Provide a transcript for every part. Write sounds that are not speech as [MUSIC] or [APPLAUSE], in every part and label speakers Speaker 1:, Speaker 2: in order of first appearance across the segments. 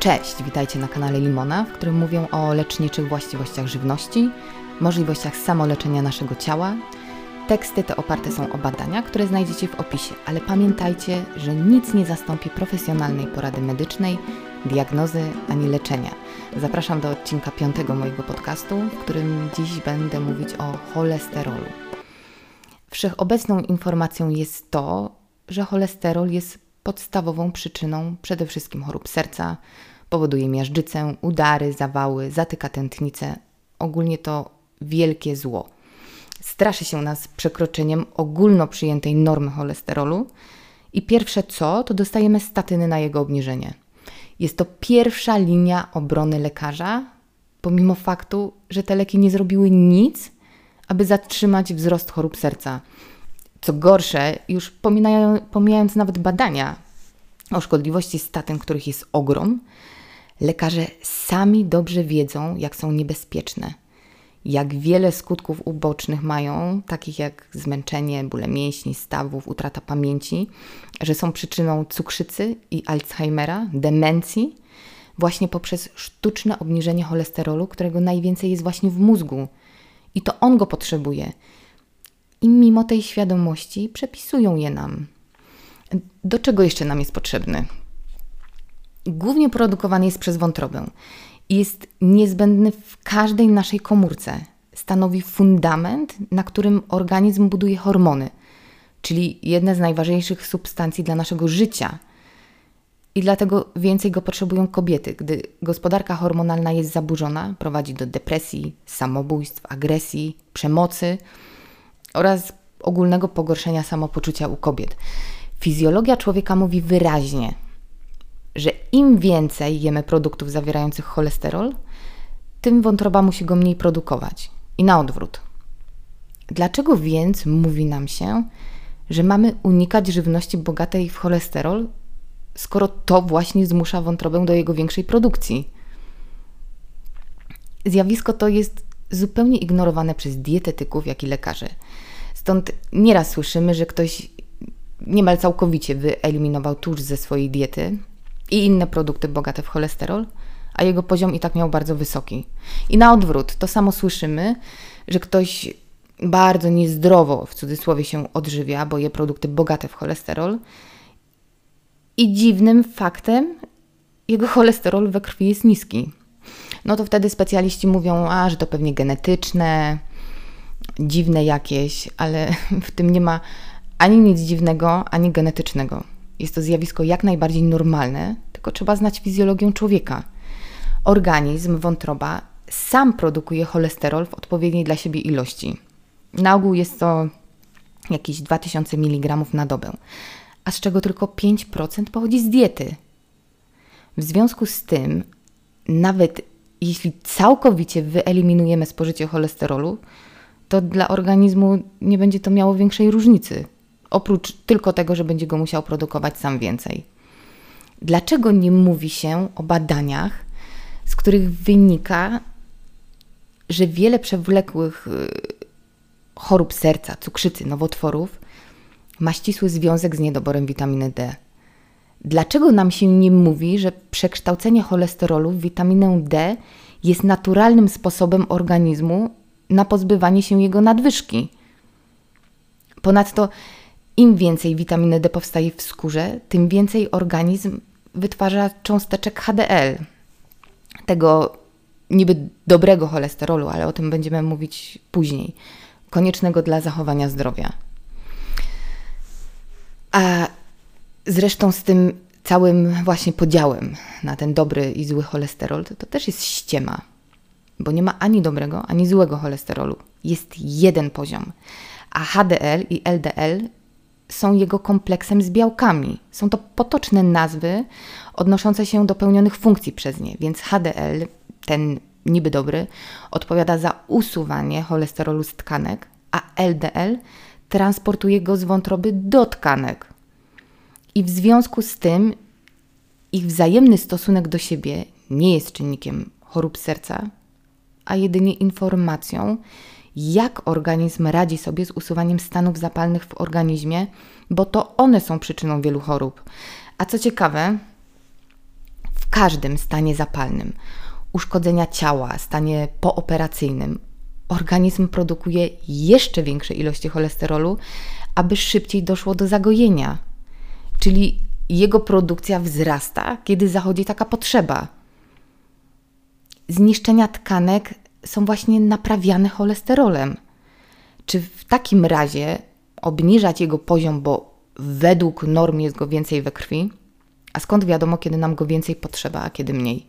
Speaker 1: Cześć, witajcie na kanale Limona, w którym mówię o leczniczych właściwościach żywności, możliwościach samoleczenia naszego ciała. Teksty te oparte są o badania, które znajdziecie w opisie, ale pamiętajcie, że nic nie zastąpi profesjonalnej porady medycznej, diagnozy ani leczenia. Zapraszam do odcinka piątego mojego podcastu, w którym dziś będę mówić o cholesterolu. Wszechobecną informacją jest to, że cholesterol jest podstawową przyczyną przede wszystkim chorób serca, powoduje miażdżycę, udary, zawały, zatyka tętnicę. Ogólnie to wielkie zło. Straszy się nas przekroczeniem ogólno przyjętej normy cholesterolu i pierwsze co, to dostajemy statyny na jego obniżenie. Jest to pierwsza linia obrony lekarza, pomimo faktu, że te leki nie zrobiły nic, aby zatrzymać wzrost chorób serca. Co gorsze, już pomijając nawet badania o szkodliwości statyn, których jest ogrom, lekarze sami dobrze wiedzą, jak są niebezpieczne, jak wiele skutków ubocznych mają, takich jak zmęczenie, bóle mięśni, stawów, utrata pamięci, że są przyczyną cukrzycy i Alzheimera, demencji, właśnie poprzez sztuczne obniżenie cholesterolu, którego najwięcej jest właśnie w mózgu. I to on go potrzebuje. I mimo tej świadomości przepisują je nam. Do czego jeszcze nam jest potrzebny? Głównie produkowany jest przez wątrobę jest niezbędny w każdej naszej komórce. Stanowi fundament, na którym organizm buduje hormony, czyli jedne z najważniejszych substancji dla naszego życia. I dlatego więcej go potrzebują kobiety. Gdy gospodarka hormonalna jest zaburzona, prowadzi do depresji, samobójstw, agresji, przemocy oraz ogólnego pogorszenia samopoczucia u kobiet. Fizjologia człowieka mówi wyraźnie, że im więcej jemy produktów zawierających cholesterol, tym wątroba musi go mniej produkować. I na odwrót. Dlaczego więc mówi nam się, że mamy unikać żywności bogatej w cholesterol, skoro to właśnie zmusza wątrobę do jego większej produkcji? Zjawisko to jest zupełnie ignorowane przez dietetyków, jak i lekarzy. Stąd nieraz słyszymy, że ktoś niemal całkowicie wyeliminował tłuszcz ze swojej diety i inne produkty bogate w cholesterol, a jego poziom i tak miał bardzo wysoki. I na odwrót, to samo słyszymy, że ktoś bardzo niezdrowo, w cudzysłowie, się odżywia, bo je produkty bogate w cholesterol. I dziwnym faktem jego cholesterol we krwi jest niski. No to wtedy specjaliści mówią, a że to pewnie genetyczne, dziwne jakieś, ale [LAUGHS] w tym nie ma ani nic dziwnego, ani genetycznego. Jest to zjawisko jak najbardziej normalne, tylko trzeba znać fizjologię człowieka. Organizm, wątroba sam produkuje cholesterol w odpowiedniej dla siebie ilości. Na ogół jest to jakieś 2000 mg na dobę, a z czego tylko 5% pochodzi z diety. W związku z tym, nawet jeśli całkowicie wyeliminujemy spożycie cholesterolu, to dla organizmu nie będzie to miało większej różnicy oprócz tylko tego, że będzie go musiał produkować sam więcej. Dlaczego nie mówi się o badaniach, z których wynika, że wiele przewlekłych y, chorób serca, cukrzycy, nowotworów ma ścisły związek z niedoborem witaminy D? Dlaczego nam się nie mówi, że przekształcenie cholesterolu w witaminę D jest naturalnym sposobem organizmu na pozbywanie się jego nadwyżki? Ponadto im więcej witaminy D powstaje w skórze, tym więcej organizm wytwarza cząsteczek HDL, tego niby dobrego cholesterolu, ale o tym będziemy mówić później, koniecznego dla zachowania zdrowia. A zresztą z tym całym właśnie podziałem na ten dobry i zły cholesterol, to, to też jest ściema, bo nie ma ani dobrego, ani złego cholesterolu. Jest jeden poziom. A HDL i LDL są jego kompleksem z białkami. Są to potoczne nazwy odnoszące się do pełnionych funkcji przez nie, więc HDL, ten niby dobry, odpowiada za usuwanie cholesterolu z tkanek, a LDL transportuje go z wątroby do tkanek. I w związku z tym ich wzajemny stosunek do siebie nie jest czynnikiem chorób serca, a jedynie informacją, jak organizm radzi sobie z usuwaniem stanów zapalnych w organizmie, bo to one są przyczyną wielu chorób. A co ciekawe, w każdym stanie zapalnym, uszkodzenia ciała, stanie pooperacyjnym, organizm produkuje jeszcze większe ilości cholesterolu, aby szybciej doszło do zagojenia. Czyli jego produkcja wzrasta, kiedy zachodzi taka potrzeba. Zniszczenia tkanek są właśnie naprawiane cholesterolem. Czy w takim razie obniżać jego poziom, bo według norm jest go więcej we krwi? A skąd wiadomo, kiedy nam go więcej potrzeba, a kiedy mniej?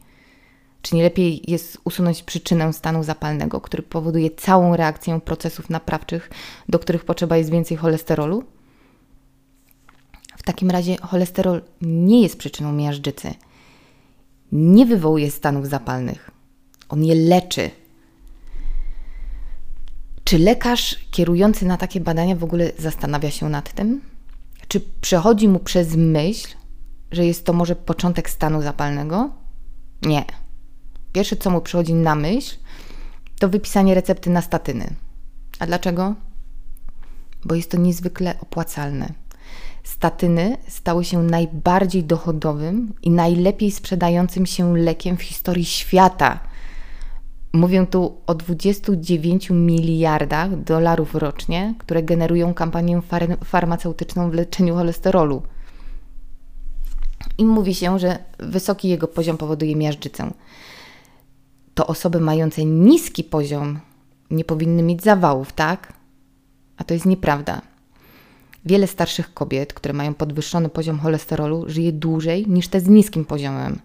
Speaker 1: Czy nie lepiej jest usunąć przyczynę stanu zapalnego, który powoduje całą reakcję procesów naprawczych, do których potrzeba jest więcej cholesterolu? Takim razie cholesterol nie jest przyczyną miażdżycy. Nie wywołuje stanów zapalnych. On je leczy. Czy lekarz kierujący na takie badania w ogóle zastanawia się nad tym? Czy przechodzi mu przez myśl, że jest to może początek stanu zapalnego? Nie. Pierwsze, co mu przychodzi na myśl, to wypisanie recepty na statyny. A dlaczego? Bo jest to niezwykle opłacalne. Statyny stały się najbardziej dochodowym i najlepiej sprzedającym się lekiem w historii świata. Mówię tu o 29 miliardach dolarów rocznie, które generują kampanię far farmaceutyczną w leczeniu cholesterolu. I mówi się, że wysoki jego poziom powoduje miażdżycę. To osoby mające niski poziom nie powinny mieć zawałów, tak? A to jest nieprawda. Wiele starszych kobiet, które mają podwyższony poziom cholesterolu, żyje dłużej niż te z niskim poziomem.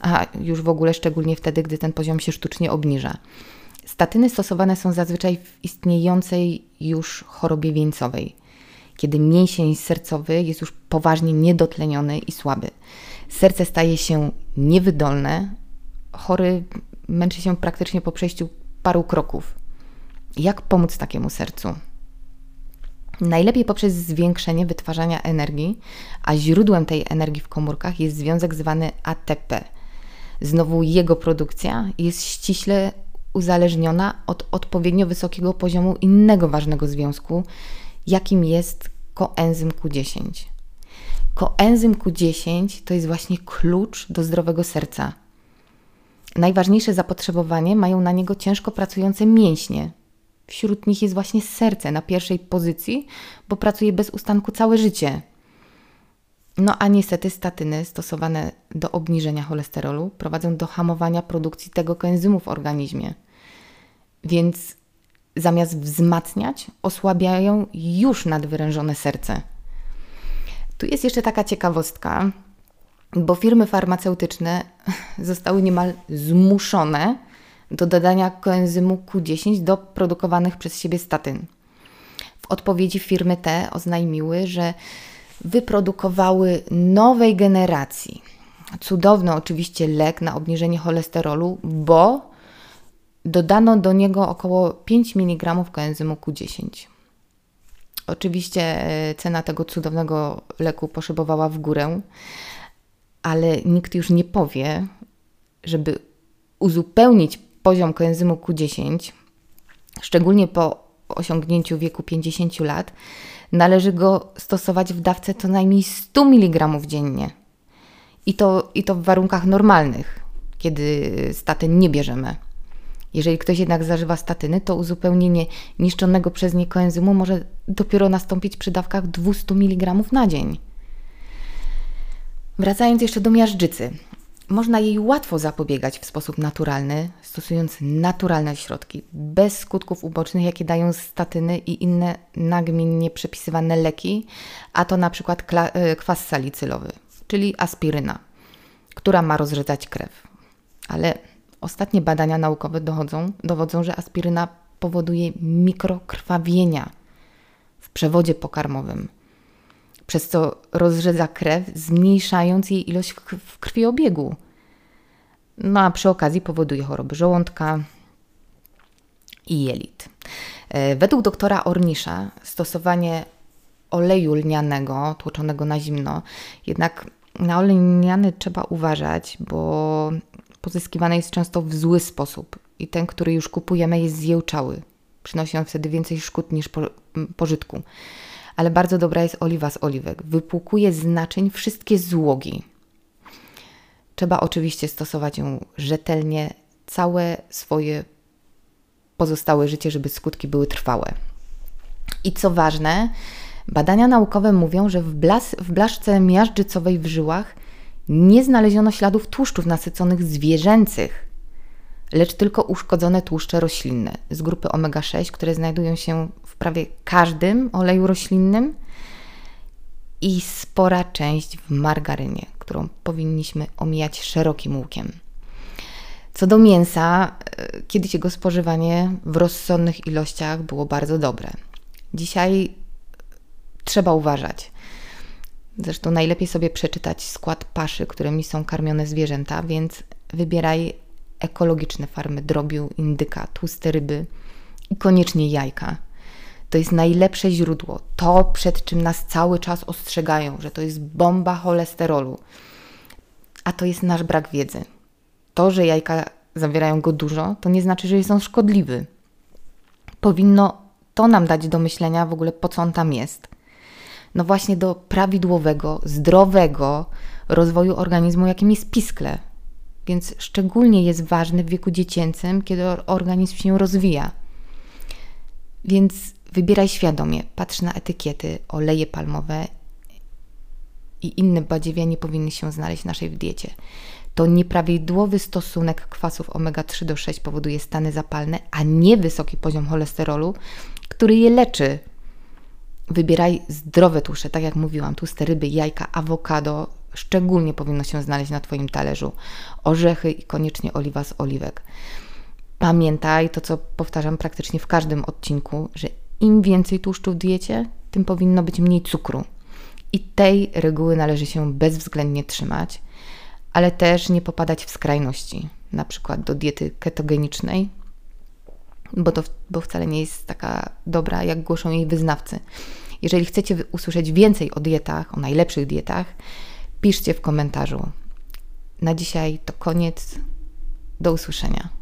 Speaker 1: A już w ogóle szczególnie wtedy, gdy ten poziom się sztucznie obniża. Statyny stosowane są zazwyczaj w istniejącej już chorobie wieńcowej, kiedy mięsień sercowy jest już poważnie niedotleniony i słaby. Serce staje się niewydolne, chory męczy się praktycznie po przejściu paru kroków. Jak pomóc takiemu sercu? Najlepiej poprzez zwiększenie wytwarzania energii, a źródłem tej energii w komórkach jest związek zwany ATP. Znowu jego produkcja jest ściśle uzależniona od odpowiednio wysokiego poziomu innego ważnego związku, jakim jest koenzym Q10. Koenzym Q10 to jest właśnie klucz do zdrowego serca. Najważniejsze zapotrzebowanie mają na niego ciężko pracujące mięśnie, Wśród nich jest właśnie serce na pierwszej pozycji, bo pracuje bez ustanku całe życie. No a niestety statyny stosowane do obniżenia cholesterolu prowadzą do hamowania produkcji tego koenzymu w organizmie. Więc zamiast wzmacniać, osłabiają już nadwyrężone serce. Tu jest jeszcze taka ciekawostka, bo firmy farmaceutyczne [LAUGHS] zostały niemal zmuszone do dodania koenzymu Q10 do produkowanych przez siebie statyn. W odpowiedzi firmy te oznajmiły, że wyprodukowały nowej generacji cudowny oczywiście lek na obniżenie cholesterolu, bo dodano do niego około 5 mg koenzymu Q10. Oczywiście e, cena tego cudownego leku poszybowała w górę, ale nikt już nie powie, żeby uzupełnić poziom koenzymu Q10, szczególnie po osiągnięciu wieku 50 lat, należy go stosować w dawce co najmniej 100 mg dziennie. I to, I to w warunkach normalnych, kiedy statyn nie bierzemy. Jeżeli ktoś jednak zażywa statyny, to uzupełnienie niszczonego przez nie koenzymu może dopiero nastąpić przy dawkach 200 mg na dzień. Wracając jeszcze do miażdżycy. Można jej łatwo zapobiegać w sposób naturalny, stosując naturalne środki, bez skutków ubocznych, jakie dają statyny i inne nagminnie przepisywane leki, a to na przykład e, kwas salicylowy, czyli aspiryna, która ma rozrzedzać krew. Ale ostatnie badania naukowe dochodzą, dowodzą, że aspiryna powoduje mikrokrwawienia w przewodzie pokarmowym przez co rozrzedza krew, zmniejszając jej ilość w krwiobiegu. No a przy okazji powoduje choroby żołądka i jelit. E, według doktora Ornisza stosowanie oleju lnianego tłoczonego na zimno, jednak na olej lniany trzeba uważać, bo pozyskiwany jest często w zły sposób i ten, który już kupujemy jest zjełczały. Przynosi on wtedy więcej szkód niż pożytku ale bardzo dobra jest oliwa z oliwek. Wypłukuje z naczyń wszystkie złogi. Trzeba oczywiście stosować ją rzetelnie całe swoje pozostałe życie, żeby skutki były trwałe. I co ważne, badania naukowe mówią, że w, blas, w blaszce miażdżycowej w żyłach nie znaleziono śladów tłuszczów nasyconych zwierzęcych, lecz tylko uszkodzone tłuszcze roślinne z grupy omega-6, które znajdują się w prawie każdym oleju roślinnym i spora część w margarynie, którą powinniśmy omijać szerokim łukiem. Co do mięsa, e, kiedyś jego spożywanie w rozsądnych ilościach było bardzo dobre. Dzisiaj trzeba uważać. Zresztą najlepiej sobie przeczytać skład paszy, którymi są karmione zwierzęta, więc wybieraj ekologiczne farmy drobiu, indyka, tłuste ryby i koniecznie jajka. To jest najlepsze źródło. To, przed czym nas cały czas ostrzegają, że to jest bomba cholesterolu. A to jest nasz brak wiedzy. To, że jajka zawierają go dużo, to nie znaczy, że są szkodliwy. Powinno to nam dać do myślenia w ogóle, po co on tam jest. No właśnie do prawidłowego, zdrowego rozwoju organizmu, jakim jest piskle. Więc szczególnie jest ważny w wieku dziecięcym, kiedy organizm się rozwija. Więc wybieraj świadomie, patrz na etykiety, oleje palmowe i inne badziewia nie powinny się znaleźć w naszej diecie. To nieprawidłowy stosunek kwasów omega-3 do 6 powoduje stany zapalne, a nie wysoki poziom cholesterolu, który je leczy. Wybieraj zdrowe tłuszcze, tak jak mówiłam, tłuste ryby, jajka, awokado, szczególnie powinno się znaleźć na Twoim talerzu. Orzechy i koniecznie oliwa z oliwek. Pamiętaj to, co powtarzam praktycznie w każdym odcinku, że im więcej tłuszczu w diecie, tym powinno być mniej cukru. I tej reguły należy się bezwzględnie trzymać, ale też nie popadać w skrajności, na przykład do diety ketogenicznej, bo to bo wcale nie jest taka dobra, jak głoszą jej wyznawcy. Jeżeli chcecie usłyszeć więcej o dietach, o najlepszych dietach, piszcie w komentarzu. Na dzisiaj to koniec. Do usłyszenia.